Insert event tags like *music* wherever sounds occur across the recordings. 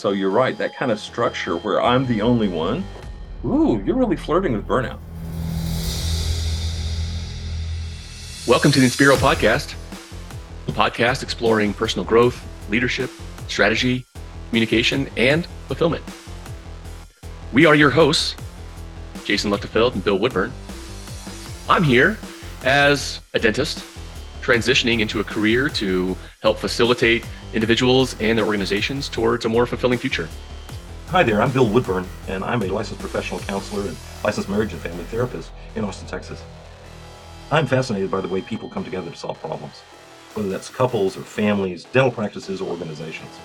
So you're right, that kind of structure where I'm the only one. Ooh, you're really flirting with burnout. Welcome to the Inspiro Podcast, the podcast exploring personal growth, leadership, strategy, communication, and fulfillment. We are your hosts, Jason Luchtefeld and Bill Woodburn. I'm here as a dentist transitioning into a career to help facilitate individuals and their organizations towards a more fulfilling future. Hi there, I'm Bill Woodburn, and I'm a licensed professional counselor and licensed marriage and family therapist in Austin, Texas. I'm fascinated by the way people come together to solve problems, whether that's couples or families, dental practices, or organizations.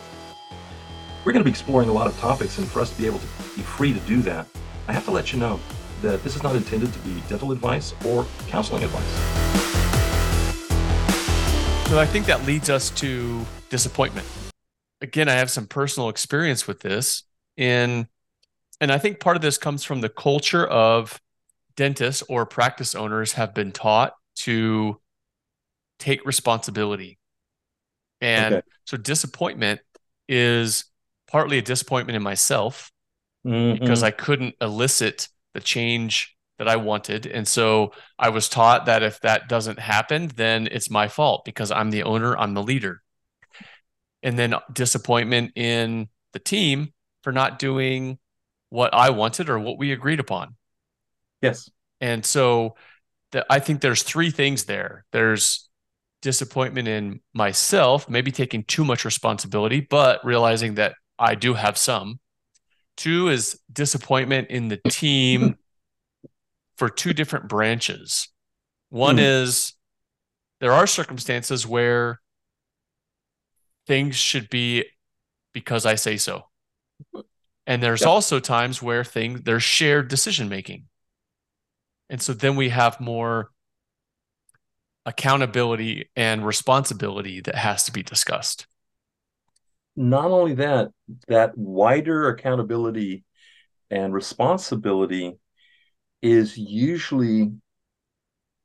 We're going to be exploring a lot of topics, and for us to be able to be free to do that, I have to let you know that this is not intended to be dental advice or counseling advice. So I think that leads us to disappointment. Again, I have some personal experience with this in and I think part of this comes from the culture of dentists or practice owners have been taught to take responsibility. And okay. so disappointment is partly a disappointment in myself mm-hmm. because I couldn't elicit the change that I wanted. And so I was taught that if that doesn't happen, then it's my fault because I'm the owner, I'm the leader. And then disappointment in the team for not doing what I wanted or what we agreed upon. Yes. And so the, I think there's three things there. There's disappointment in myself, maybe taking too much responsibility, but realizing that I do have some. Two is disappointment in the team for two different branches. One mm. is there are circumstances where things should be because I say so. And there's yep. also times where things there's shared decision making. And so then we have more accountability and responsibility that has to be discussed. Not only that, that wider accountability and responsibility is usually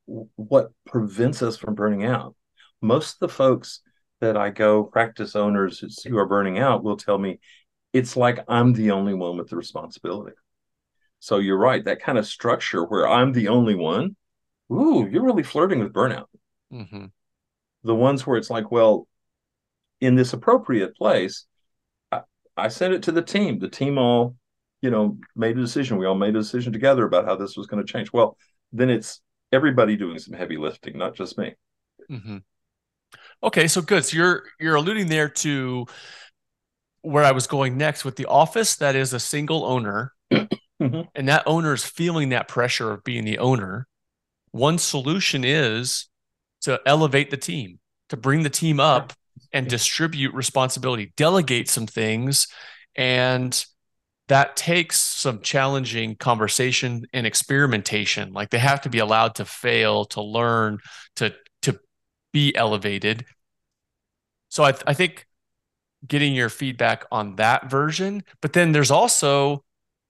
what prevents us from burning out. Most of the folks that I go practice owners who are burning out will tell me it's like I'm the only one with the responsibility. So you're right, that kind of structure where I'm the only one. Ooh, you're really flirting with burnout. Mm-hmm. The ones where it's like, well, in this appropriate place, I, I sent it to the team. The team all you know, made a decision. We all made a decision together about how this was going to change. Well, then it's everybody doing some heavy lifting, not just me. Mm-hmm. Okay, so good. So you're you're alluding there to where I was going next with the office that is a single owner, *clears throat* mm-hmm. and that owner is feeling that pressure of being the owner. One solution is to elevate the team, to bring the team up and distribute responsibility, delegate some things, and that takes some challenging conversation and experimentation. Like they have to be allowed to fail to learn to to be elevated. So i, I think getting your feedback on that version but then there's also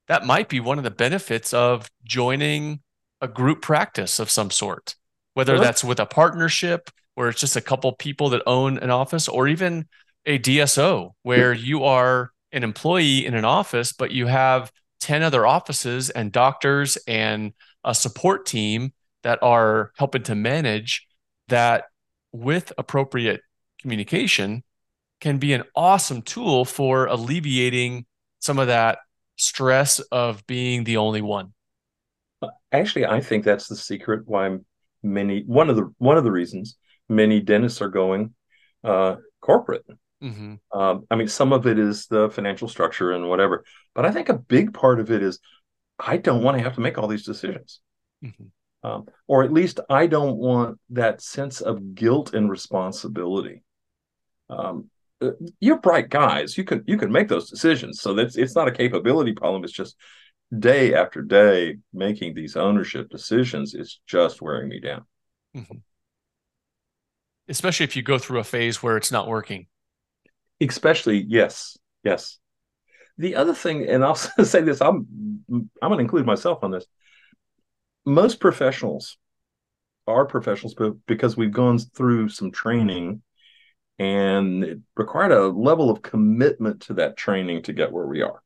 that might be one of the benefits of joining a group practice of some sort whether that's with a partnership where it's just a couple people that own an office or even a dso where you are an employee in an office, but you have 10 other offices and doctors and a support team that are helping to manage that with appropriate communication can be an awesome tool for alleviating some of that stress of being the only one. Actually, I think that's the secret why many one of the one of the reasons many dentists are going uh, corporate Mm-hmm. Um, I mean, some of it is the financial structure and whatever, but I think a big part of it is I don't want to have to make all these decisions. Mm-hmm. Um, or at least I don't want that sense of guilt and responsibility. Um, uh, you're bright guys. You can you can make those decisions. So that's it's not a capability problem. It's just day after day making these ownership decisions is just wearing me down. Mm-hmm. Especially if you go through a phase where it's not working especially yes yes the other thing and i'll *laughs* say this i'm i'm going to include myself on this most professionals are professionals because we've gone through some training and it required a level of commitment to that training to get where we are.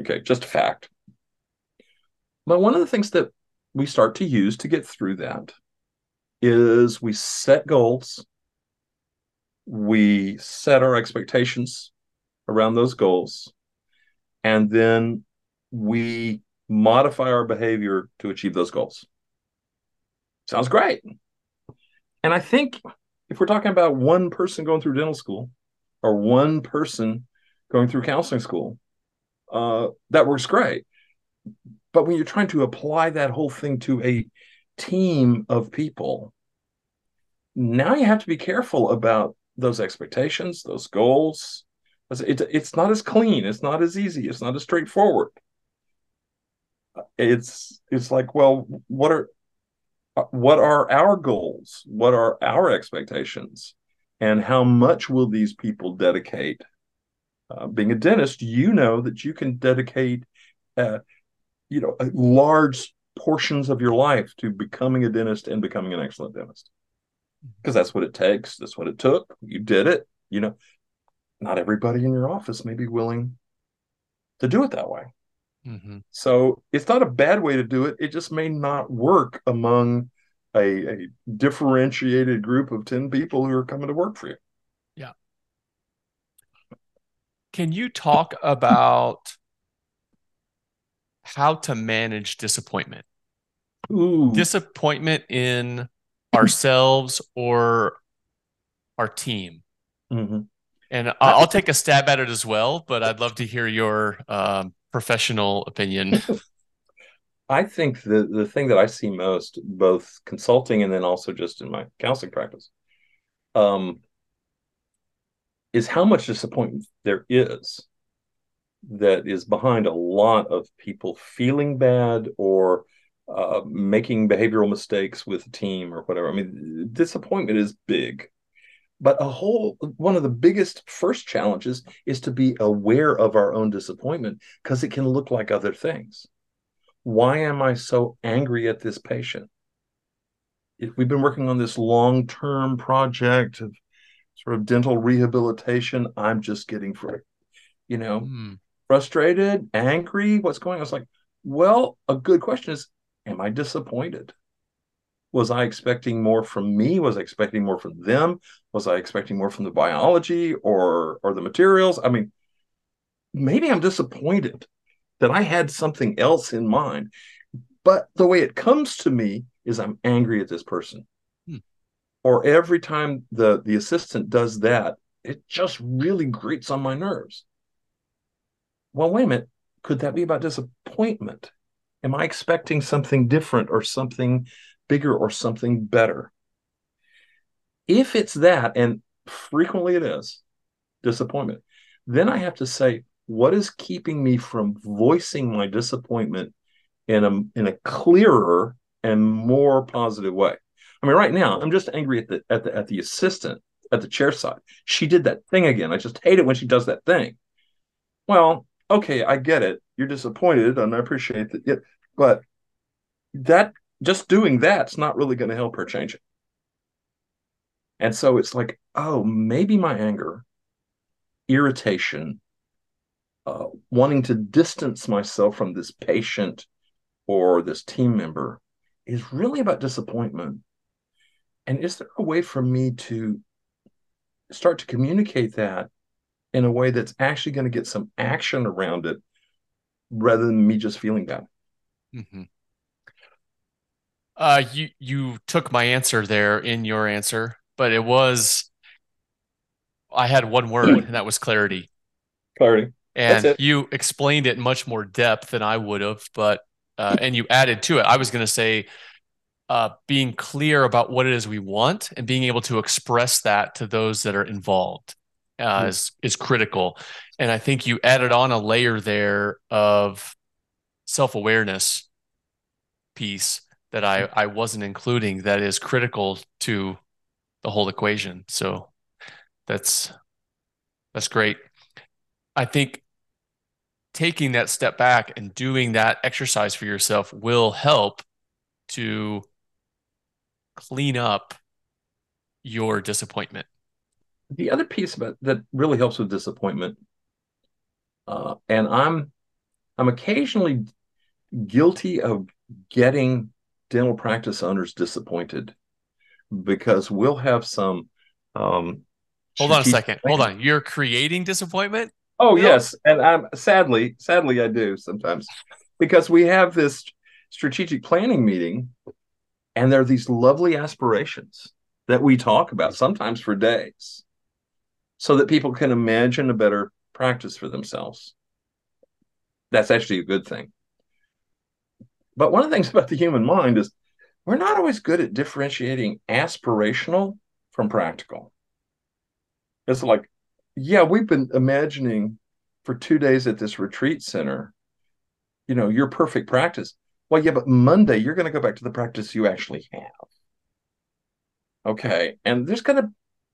Okay, just a fact. But one of the things that we start to use to get through that is we set goals, we set our expectations around those goals, and then we modify our behavior to achieve those goals. Sounds great. And I think if we're talking about one person going through dental school or one person going through counseling school, uh, that works great. But when you're trying to apply that whole thing to a team of people, now you have to be careful about those expectations, those goals. It, it's not as clean, it's not as easy, it's not as straightforward. It's it's like, well, what are what are our goals? What are our expectations? And how much will these people dedicate? Uh, being a dentist, you know that you can dedicate, uh, you know, large portions of your life to becoming a dentist and becoming an excellent dentist, because that's what it takes. That's what it took. You did it. You know, not everybody in your office may be willing to do it that way. Mm-hmm. So it's not a bad way to do it. It just may not work among a, a differentiated group of 10 people who are coming to work for you. Yeah. Can you talk about how to manage disappointment? Ooh. Disappointment in ourselves or our team. Mm-hmm. And I'll take a stab at it as well, but I'd love to hear your um, professional opinion. *laughs* I think the the thing that I see most, both consulting and then also just in my counseling practice, um, is how much disappointment there is that is behind a lot of people feeling bad or uh, making behavioral mistakes with a team or whatever. I mean, disappointment is big. But a whole one of the biggest first challenges is to be aware of our own disappointment because it can look like other things why am I so angry at this patient? If we've been working on this long term project of sort of dental rehabilitation. I'm just getting, fr- you know, mm. frustrated, angry. What's going on? It's like, well, a good question is, am I disappointed? Was I expecting more from me? Was I expecting more from them? Was I expecting more from the biology or or the materials? I mean, maybe I'm disappointed that I had something else in mind. But the way it comes to me is I'm angry at this person. Hmm. Or every time the, the assistant does that, it just really grates on my nerves. Well, wait a minute. Could that be about disappointment? Am I expecting something different or something bigger or something better? If it's that, and frequently it is disappointment, then I have to say, what is keeping me from voicing my disappointment in a in a clearer and more positive way? I mean right now i'm just angry at the at the at the assistant at the chair side. She did that thing again. I just hate it when she does that thing. Well okay i get it. You're disappointed and i appreciate that. Yeah, but that just doing that's not really going to help her change it. And so it's like oh maybe my anger irritation uh, wanting to distance myself from this patient or this team member is really about disappointment. And is there a way for me to start to communicate that in a way that's actually going to get some action around it rather than me just feeling bad? Mm-hmm. Uh, you you took my answer there in your answer, but it was I had one word, and that was clarity. Clarity and you explained it in much more depth than I would have. But uh, and you added to it. I was going to say uh, being clear about what it is we want and being able to express that to those that are involved uh, mm. is is critical. And I think you added on a layer there of self awareness piece that I hmm. I wasn't including that is critical to the whole equation. So that's that's great. I think taking that step back and doing that exercise for yourself will help to clean up your disappointment. The other piece about that really helps with disappointment, uh, and I'm I'm occasionally guilty of getting dental practice owners disappointed because we'll have some. Um, Hold on a second. Hold on. You're creating disappointment. Oh yes, and I'm sadly, sadly, I do sometimes because we have this strategic planning meeting, and there are these lovely aspirations that we talk about sometimes for days, so that people can imagine a better practice for themselves. That's actually a good thing. But one of the things *laughs* about the human mind is we're not always good at differentiating aspirational from practical. It's like, yeah, we've been imagining for two days at this retreat center, you know, your perfect practice. Well, yeah, but Monday you're going to go back to the practice you actually have. Okay. And there's going to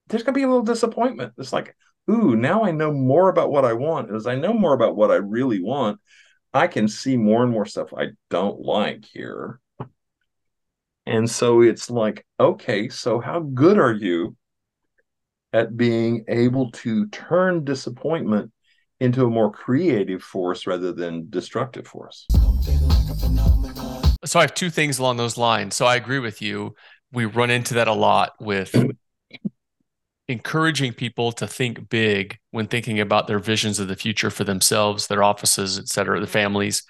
there's going to be a little disappointment. It's like, ooh, now I know more about what I want. As I know more about what I really want, I can see more and more stuff I don't like here. And so it's like, okay, so how good are you at being able to turn disappointment into a more creative force rather than destructive force? So I have two things along those lines. So I agree with you. We run into that a lot with encouraging people to think big when thinking about their visions of the future for themselves, their offices, et cetera, the families.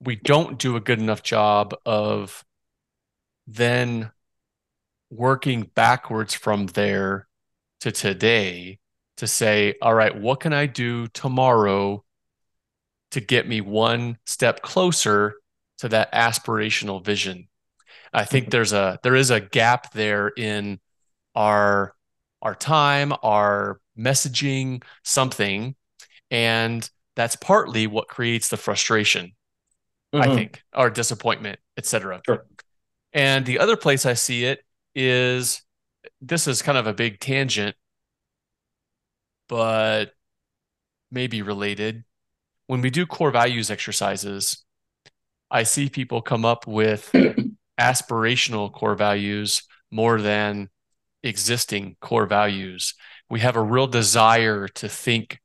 We don't do a good enough job of then working backwards from there to today to say, all right, what can I do tomorrow to get me one step closer to that aspirational vision? I think mm-hmm. there's a there is a gap there in our our time, our messaging, something, and that's partly what creates the frustration. Mm-hmm. I think, or disappointment, etc. Sure. And the other place I see it is this is kind of a big tangent, but maybe related. When we do core values exercises, I see people come up with *clears throat* aspirational core values more than existing core values. We have a real desire to think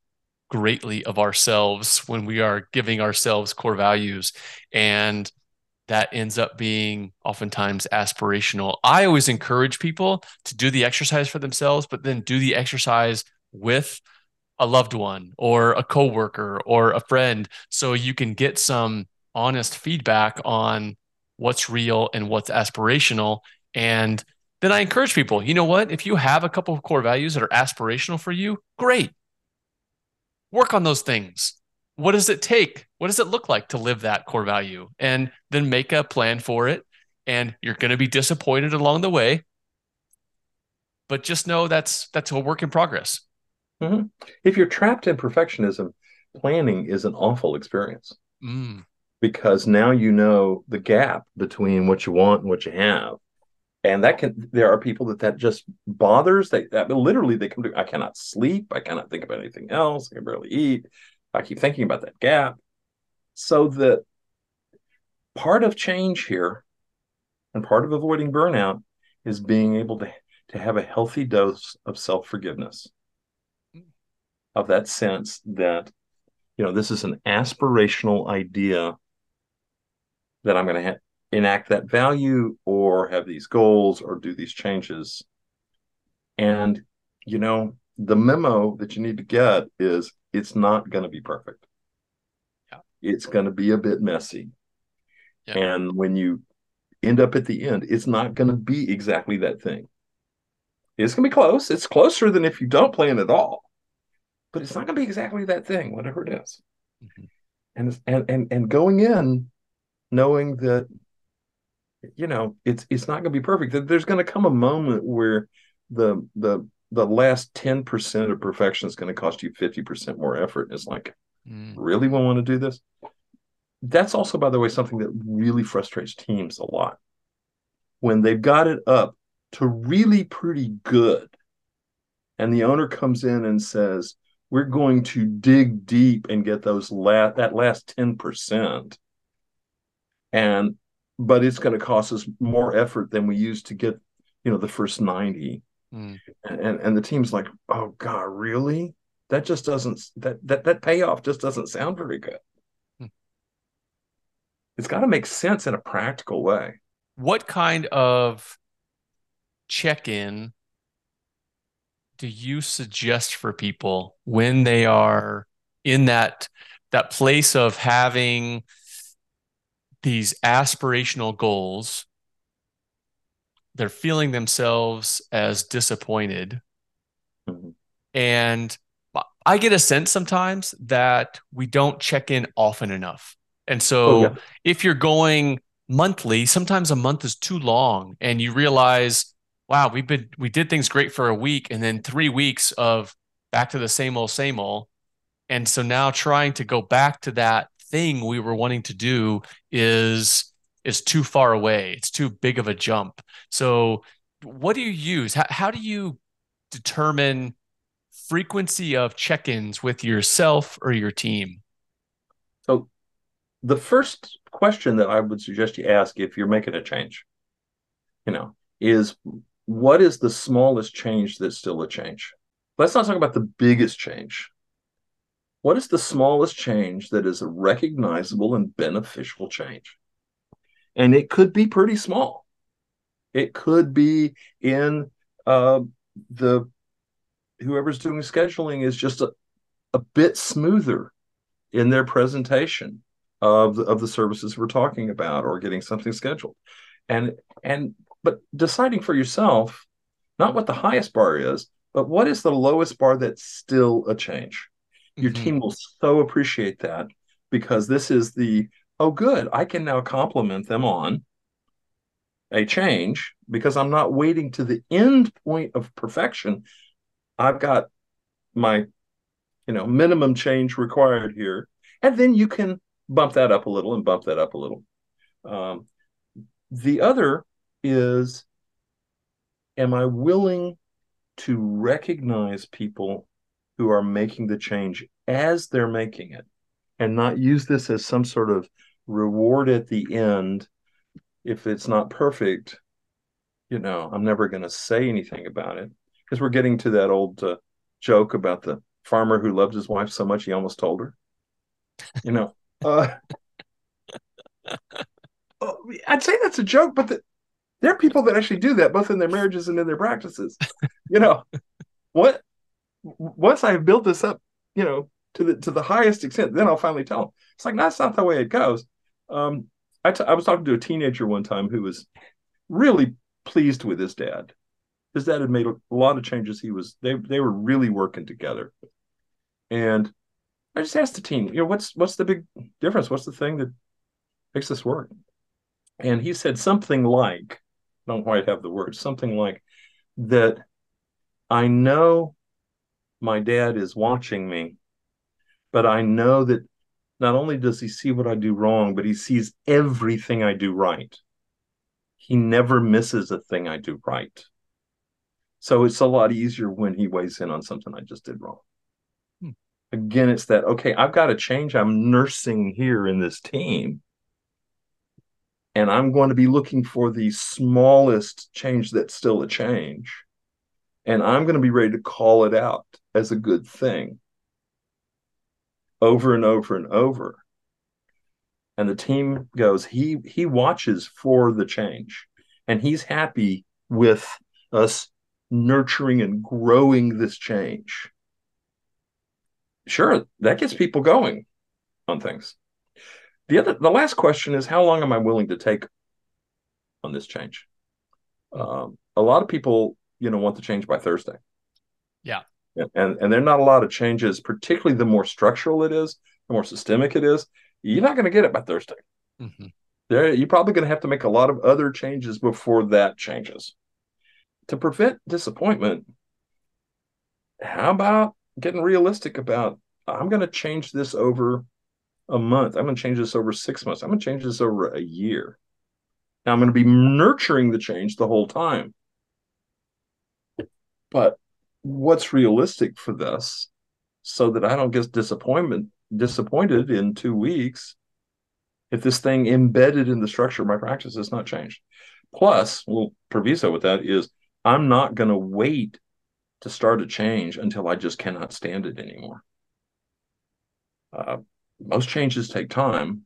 greatly of ourselves when we are giving ourselves core values. And that ends up being oftentimes aspirational. I always encourage people to do the exercise for themselves, but then do the exercise with a loved one or a coworker or a friend so you can get some honest feedback on what's real and what's aspirational and then I encourage people, you know what? If you have a couple of core values that are aspirational for you, great. Work on those things. What does it take? What does it look like to live that core value? And then make a plan for it. And you're going to be disappointed along the way. But just know that's that's a work in progress. Mm-hmm. If you're trapped in perfectionism, planning is an awful experience. Mm. Because now you know the gap between what you want and what you have and that can there are people that that just bothers they that literally they come to i cannot sleep i cannot think about anything else i can barely eat i keep thinking about that gap. So the part of change here and part of avoiding burnout is being able to to have a healthy dose of self-forgiveness. Of that sense that you know this is an aspirational idea that i'm going to have enact that value or have these goals or do these changes. And, you know, the memo that you need to get is it's not going to be perfect. Yeah. It's going to be a bit messy. Yeah. And when you end up at the end, it's not going to be exactly that thing. It's going to be close. It's closer than if you don't plan at all, but it's not going to be exactly that thing, whatever it is. Mm-hmm. And, and and and going in knowing that you know it's it's not going to be perfect. There's going to come a moment where the the the last 10% of perfection is going to cost you 50% more effort. It's like mm. really we want to do this? That's also by the way something that really frustrates teams a lot. When they've got it up to really pretty good and the owner comes in and says we're going to dig deep and get those last that last 10% and but it's going to cost us more effort than we used to get you know the first 90 Mm. And and the team's like, oh God, really? That just doesn't that that that payoff just doesn't sound very good. Mm. It's got to make sense in a practical way. What kind of check-in do you suggest for people when they are in that that place of having these aspirational goals they're feeling themselves as disappointed mm-hmm. and i get a sense sometimes that we don't check in often enough and so oh, yeah. if you're going monthly sometimes a month is too long and you realize wow we've been we did things great for a week and then 3 weeks of back to the same old same old and so now trying to go back to that thing we were wanting to do is is too far away. It's too big of a jump. So what do you use? How, how do you determine frequency of check-ins with yourself or your team? So the first question that I would suggest you ask if you're making a change, you know, is what is the smallest change that's still a change? Let's not talk about the biggest change. What is the smallest change that is a recognizable and beneficial change? And it could be pretty small. It could be in uh, the whoever's doing scheduling is just a, a bit smoother in their presentation of the, of the services we're talking about or getting something scheduled and and but deciding for yourself not what the highest bar is but what is the lowest bar that's still a change your mm-hmm. team will so appreciate that because this is the oh, good, I can now compliment them on a change because I'm not waiting to the end point of perfection. I've got my, you know, minimum change required here. And then you can bump that up a little and bump that up a little. Um, the other is, am I willing to recognize people who are making the change as they're making it and not use this as some sort of reward at the end. If it's not perfect you know i'm never going to say anything about it. Because we're getting to that old uh, joke about the farmer who loved his wife so much he almost told her. You know *laughs* uh, oh, i'd say that's a joke but the, there are people that actually do that both in their marriages and in their practices. You know what once I've built this up, you know, to the to the highest extent, then I'll finally tell them. It's like that's not the way it goes. Um, I, t- I was talking to a teenager one time who was really pleased with his dad. His dad had made a, a lot of changes. He was they they were really working together, and I just asked the teen, you know, what's what's the big difference? What's the thing that makes this work? And he said something like, I don't quite have the words, something like that. I know my dad is watching me, but I know that not only does he see what I do wrong, but he sees everything I do right. He never misses a thing I do right. So it's a lot easier when he weighs in on something I just did wrong. Hmm. Again, it's that, okay, I've got to change I'm nursing here in this team. And I'm going to be looking for the smallest change that's still a change and I'm going to be ready to call it out as a good thing over and over and over. And the team goes, he he watches for the change and he's happy with us nurturing and growing this change. Sure, that gets people going on things. The other the last question is how long am I willing to take on this change? Um, a lot of people you know want to change by Thursday. Yeah. And and there are not a lot of changes, particularly the more structural it is, the more systemic it is. You're not going to get it by Thursday. Mm-hmm. There, you're probably going to have to make a lot of other changes before that changes. To prevent disappointment, how about getting realistic about I'm going to change this over a month. I'm going to change this over six months. I'm going to change this over a year. Now I'm going to be nurturing the change the whole time. But what's realistic for this so that I don't get disappointment disappointed in two weeks if this thing embedded in the structure of my practice has not changed. Plus, little proviso with that is I'm not going to wait to start a change until I just cannot stand it anymore. Uh, most changes take time,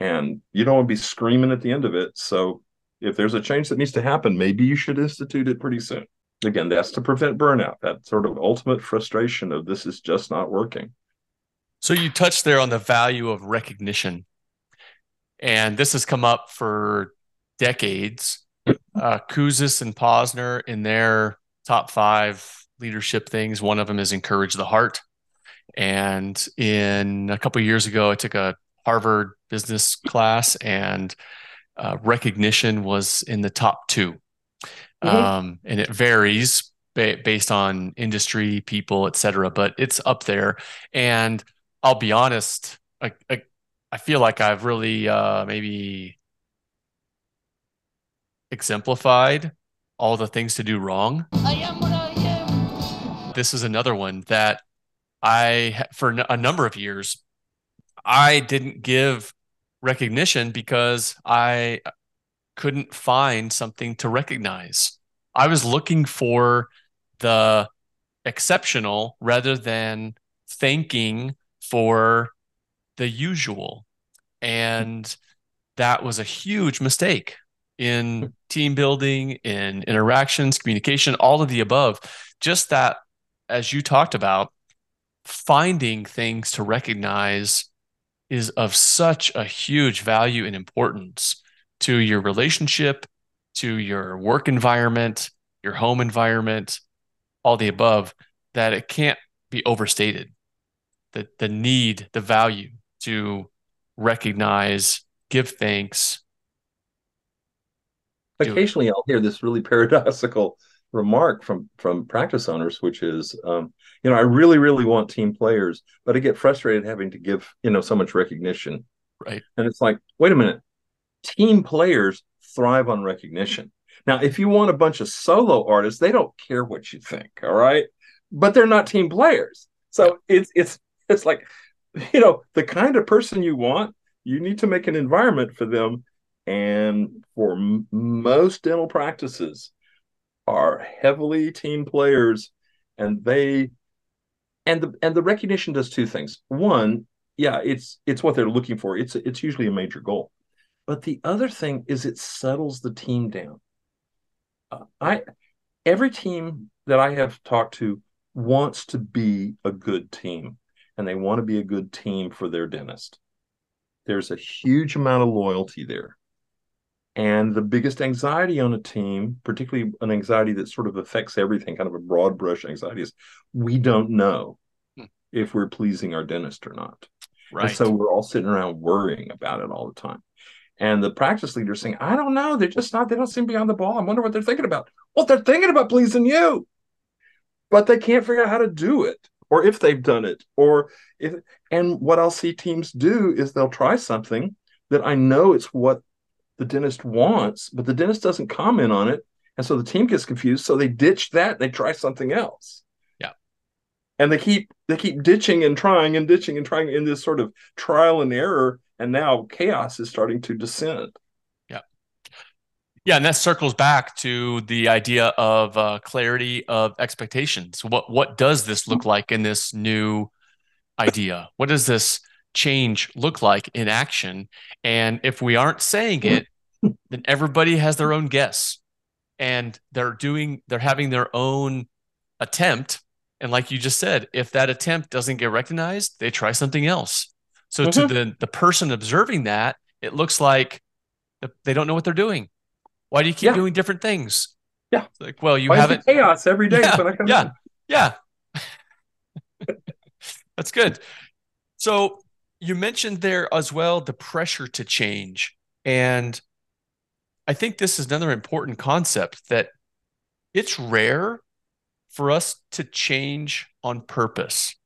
and you don't want to be screaming at the end of it. So, if there's a change that needs to happen, maybe you should institute it pretty soon. Again, that's to prevent burnout, that sort of ultimate frustration of this is just not working. So, you touched there on the value of recognition. And this has come up for decades. Uh, Kouzes and Posner in their top five leadership things. One of them is encourage the heart. And in a couple years ago, I took a Harvard business class, and uh, recognition was in the top 2 mm-hmm. um, and it varies ba- based on industry, people, etc. but it's up there. And I'll be honest, I, I, I feel like I've really uh, maybe exemplified all the things to do wrong. I am what I am. This is another one that I, for a number of years, I didn't give recognition because I couldn't find something to recognize. I was looking for the exceptional rather than thanking for the usual. And that was a huge mistake in team building, in interactions, communication, all of the above. Just that, as you talked about, finding things to recognize is of such a huge value and importance to your relationship, to your work environment, your home environment, all the above, that it can't be overstated. The, the need, the value to recognize, give thanks. Occasionally, I'll hear this really *laughs* paradoxical remark from from practice owners, which is, um, you know, I really, really want team players, but I get frustrated having to give, you know, so much recognition. Right. And it's like, wait a minute, team players thrive on recognition. Now, if you want a bunch of solo artists, they don't care what you think, all right? But they're not team players. So it's it's it's like, *laughs* you know, the kind of person you want, you need to make an environment for them. And for m- most dental practices, are heavily team players and they and the and the recognition does two things one yeah it's it's what they're looking for it's it's usually a major goal but the other thing is it settles the team down uh, i every team that i have talked to wants to be a good team and they want to be a good team for their dentist there's a huge amount of loyalty there and the biggest anxiety on a team, particularly an anxiety that sort of affects everything, kind of a broad brush anxiety, is we don't know hmm. if we're pleasing our dentist or not. Right. And so we're all sitting around worrying about it all the time. And the practice leader saying, I don't know. They're just not, they don't seem to be on the ball. I wonder what they're thinking about. Well, they're thinking about pleasing you, but they can't figure out how to do it or if they've done it. Or if, and what I'll see teams do is they'll try something that I know it's what the dentist wants, but the dentist doesn't comment on it. And so the team gets confused. So they ditch that. They try something else. Yeah. And they keep they keep ditching and trying and ditching and trying in this sort of trial and error. And now chaos is starting to descend. Yeah. Yeah, and that circles back to the idea of uh, clarity of expectations. What what does this look like in this new idea? What does this change look like in action? And if we aren't saying it, then everybody has their own guess and they're doing they're having their own attempt and like you just said if that attempt doesn't get recognized they try something else so mm-hmm. to the the person observing that it looks like they don't know what they're doing why do you keep yeah. doing different things yeah it's like well you why haven't chaos every day yeah yeah, yeah. *laughs* that's good so you mentioned there as well the pressure to change and I think this is another important concept that it's rare for us to change on purpose.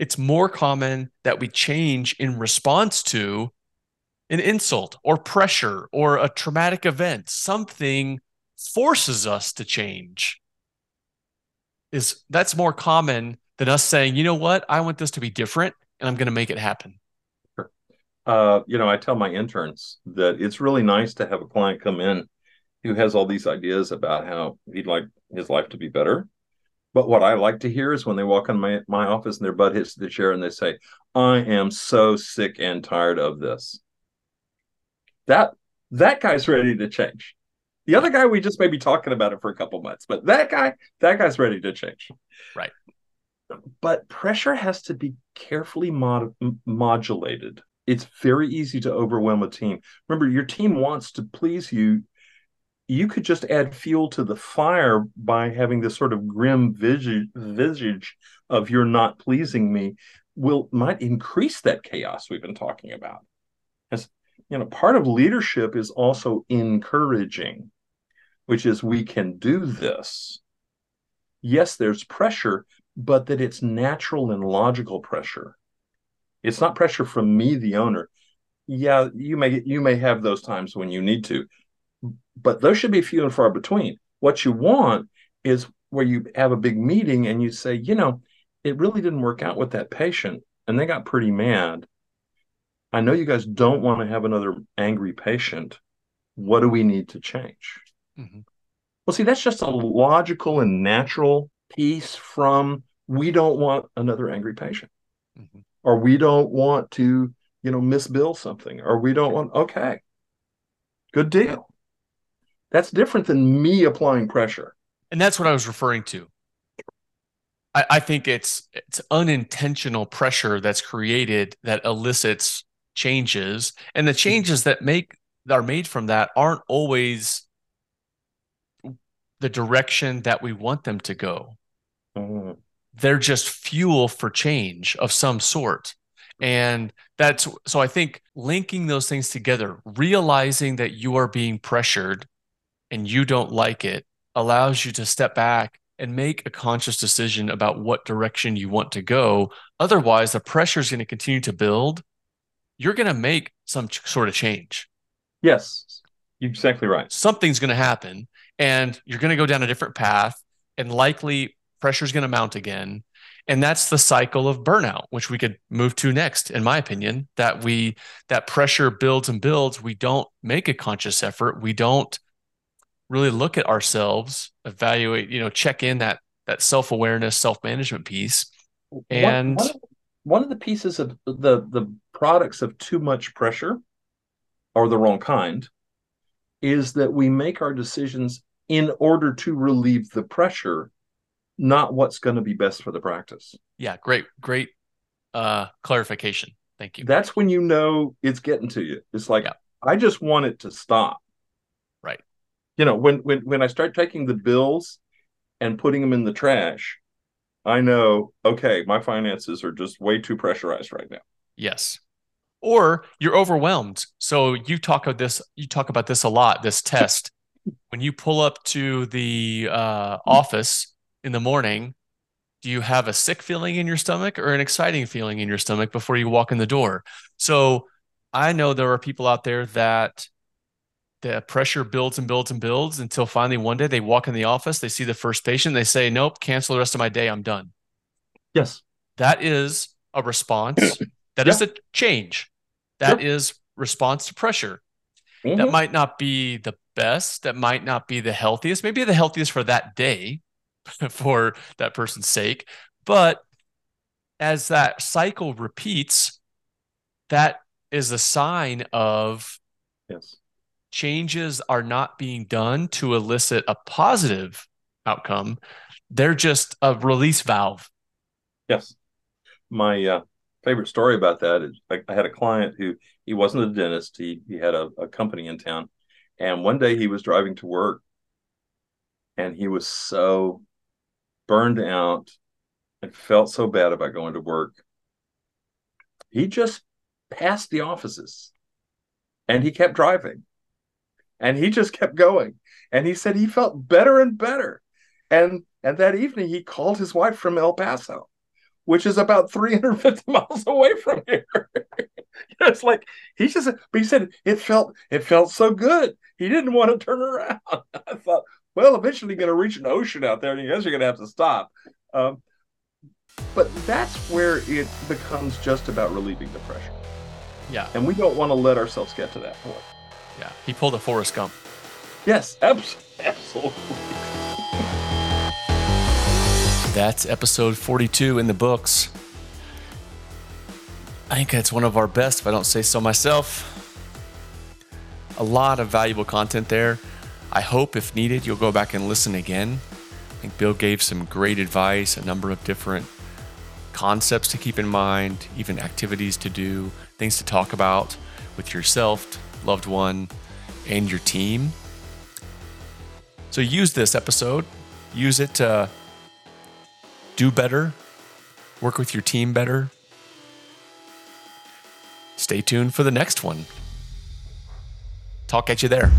It's more common that we change in response to an insult or pressure or a traumatic event. Something forces us to change. Is that's more common than us saying, you know what, I want this to be different and I'm going to make it happen uh, you know, I tell my interns that it's really nice to have a client come in who has all these ideas about how he'd like his life to be better. But what I like to hear is when they walk in my, my office and their butt hits the chair and they say, I am so sick and tired of this. That that guy's ready to change. The other guy, we just may be talking about it for a couple months, but that guy, that guy's ready to change. Right. But pressure has to be carefully mod- modulated. It's very easy to overwhelm a team. Remember, your team wants to please you you could just add fuel to the fire by having this sort of grim visage, visage of you're not pleasing me will might increase that chaos we've been talking about. As you know part of leadership is also encouraging which is we can do this. Yes there's pressure but that it's natural and logical pressure. It's not pressure from me the owner. Yeah you may you may have those times when you need to but those should be few and far between. What you want is where you have a big meeting and you say, you know, it really didn't work out with that patient and they got pretty mad. I know you guys don't want to have another angry patient. What do we need to change? Mm-hmm. Well, see, that's just a logical and natural piece from we don't want another angry patient, mm-hmm. or we don't want to, you know, misbill something, or we don't want, okay, good deal. That's different than me applying pressure. And that's what I was referring to. I, I think it's it's unintentional pressure that's created that elicits changes, and the changes that make that are made from that aren't always the direction that we want them to go. Mm-hmm. They're just fuel for change of some sort. And that's so I think linking those things together, realizing that you are being pressured and you don't like it allows you to step back and make a conscious decision about what direction you want to go. Otherwise, the pressure is going to continue to build. You're going to make some ch- sort of change. Yes, you're exactly right. Something's going to happen, and you're going to go down a different path, and likely pressure is going to mount again. And that's the cycle of burnout, which we could move to next, in my opinion. That we that pressure builds and builds. We don't make a conscious effort. We don't really look at ourselves, evaluate, you know, check in that that self awareness, self management piece. And one, one, of, one, of, the pieces of the the products of too much pressure, or the wrong kind, is that we make our decisions in order to relieve the pressure, not what's going to be best for the practice. Yeah, great, great uh, clarification. Thank you. That's when you know it's getting to you. It's like yeah. I just want it to stop you know when when when i start taking the bills and putting them in the trash i know okay my finances are just way too pressurized right now. Yes. Or you're overwhelmed. So you talk about this you talk about this a lot this *laughs* test. When you pull up to the uh, office in the morning do you have a sick feeling in your stomach or an exciting feeling in your stomach before you walk in the door? So i know there are people out there that the pressure builds and builds and builds until finally one day they walk in the office, they see the first patient, they say, Nope, cancel the rest of my day, I'm done. Yes. That is a response. *clears throat* That yeah. is a change. That is response to pressure. Mm-hmm. That might not be the best. That might not be the healthiest. Maybe the healthiest for that day *laughs* for that person's sake. But as that cycle repeats, that is a sign of yes changes are not being done to elicit a positive outcome. They're just a release valve. Yes. My uh, favorite story about that is I, I, had a client who he wasn't a dentist. He, he had a, a company in town. And one day he was driving to work and he was so burned out and felt so bad about going to work. He just passed the offices and he kept driving and he just kept going. And he said he felt better and better. And and that evening he called his wife from el paso which is about 350 *laughs* miles away from here. *laughs* It's like he just but he said it felt it felt so good. He didn't want to turn around. *laughs* I thought well eventually you're going to reach an ocean out there and you guys are going to have to stop. Um, but that's where it becomes just about relieving the pressure. Yeah. And we don't want to let ourselves get to that point yeah, he pulled a Forrest Gump. Yes, absolutely. That's episode 42 in the books. I think it's one of our best, if I don't say so myself. A lot of valuable content there. I hope, if needed, you'll go back and listen again. I think Bill gave some great advice, a number of different concepts to keep in mind, even activities to do, things to talk about with yourself, loved one, and your team. So use this episode, use it to do better, work with your team better. Stay tuned for the next one. Talk at you there.